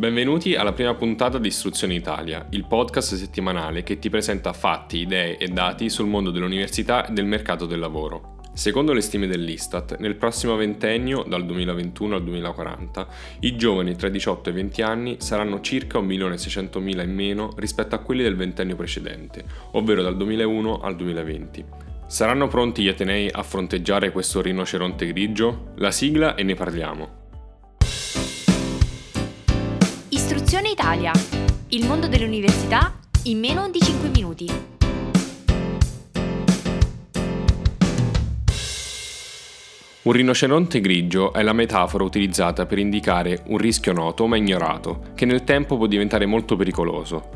Benvenuti alla prima puntata di Istruzione Italia, il podcast settimanale che ti presenta fatti, idee e dati sul mondo dell'università e del mercato del lavoro. Secondo le stime dell'Istat, nel prossimo ventennio, dal 2021 al 2040, i giovani tra i 18 e i 20 anni saranno circa 1.600.000 in meno rispetto a quelli del ventennio precedente, ovvero dal 2001 al 2020. Saranno pronti gli Atenei a fronteggiare questo rinoceronte grigio? La sigla e ne parliamo. Istruzione Italia. Il mondo dell'università in meno di 5 minuti. Un rinoceronte grigio è la metafora utilizzata per indicare un rischio noto ma ignorato, che nel tempo può diventare molto pericoloso.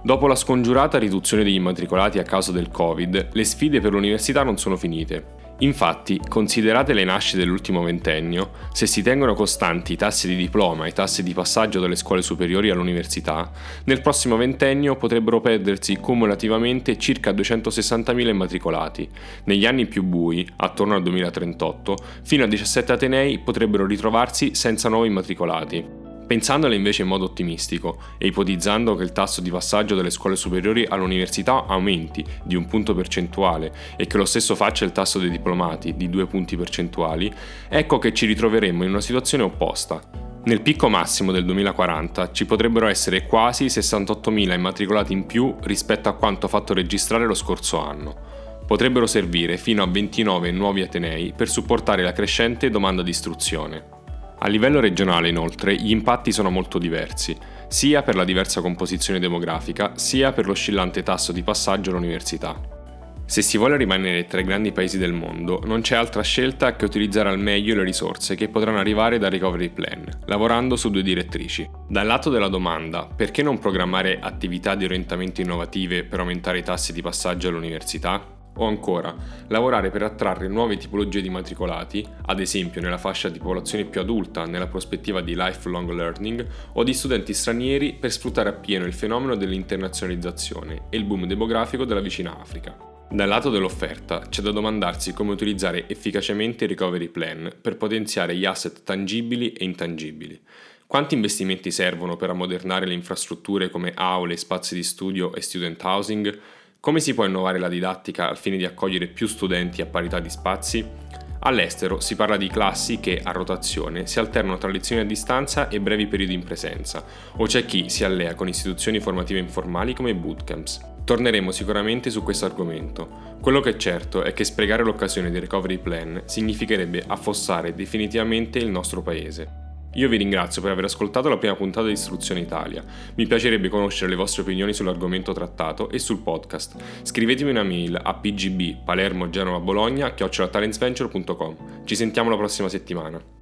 Dopo la scongiurata riduzione degli immatricolati a causa del Covid, le sfide per l'università non sono finite. Infatti, considerate le nascite dell'ultimo ventennio, se si tengono costanti i tassi di diploma e i tassi di passaggio dalle scuole superiori all'università, nel prossimo ventennio potrebbero perdersi cumulativamente circa 260.000 immatricolati. Negli anni più bui, attorno al 2038, fino a 17 Atenei potrebbero ritrovarsi senza nuovi immatricolati. Pensandole invece in modo ottimistico e ipotizzando che il tasso di passaggio delle scuole superiori all'università aumenti di un punto percentuale e che lo stesso faccia il tasso dei diplomati di due punti percentuali, ecco che ci ritroveremmo in una situazione opposta. Nel picco massimo del 2040 ci potrebbero essere quasi 68.000 immatricolati in più rispetto a quanto fatto registrare lo scorso anno. Potrebbero servire fino a 29 nuovi atenei per supportare la crescente domanda di istruzione. A livello regionale, inoltre, gli impatti sono molto diversi, sia per la diversa composizione demografica, sia per l'oscillante tasso di passaggio all'università. Se si vuole rimanere tra i grandi paesi del mondo, non c'è altra scelta che utilizzare al meglio le risorse che potranno arrivare dal Recovery Plan, lavorando su due direttrici. Dal lato della domanda, perché non programmare attività di orientamento innovative per aumentare i tassi di passaggio all'università? O ancora, lavorare per attrarre nuove tipologie di matricolati, ad esempio nella fascia di popolazione più adulta nella prospettiva di lifelong learning, o di studenti stranieri per sfruttare appieno il fenomeno dell'internazionalizzazione e il boom demografico della vicina Africa. Dal lato dell'offerta c'è da domandarsi come utilizzare efficacemente il recovery plan per potenziare gli asset tangibili e intangibili. Quanti investimenti servono per ammodernare le infrastrutture come aule, spazi di studio e student housing? Come si può innovare la didattica al fine di accogliere più studenti a parità di spazi? All'estero si parla di classi che, a rotazione, si alternano tra lezioni a distanza e brevi periodi in presenza, o c'è chi si allea con istituzioni formative informali come bootcamps. Torneremo sicuramente su questo argomento. Quello che è certo è che sprecare l'occasione del recovery plan significherebbe affossare definitivamente il nostro paese. Io vi ringrazio per aver ascoltato la prima puntata di Istruzione Italia. Mi piacerebbe conoscere le vostre opinioni sull'argomento trattato e sul podcast. Scrivetemi una mail a pgb palermo genova bologna. Ci sentiamo la prossima settimana.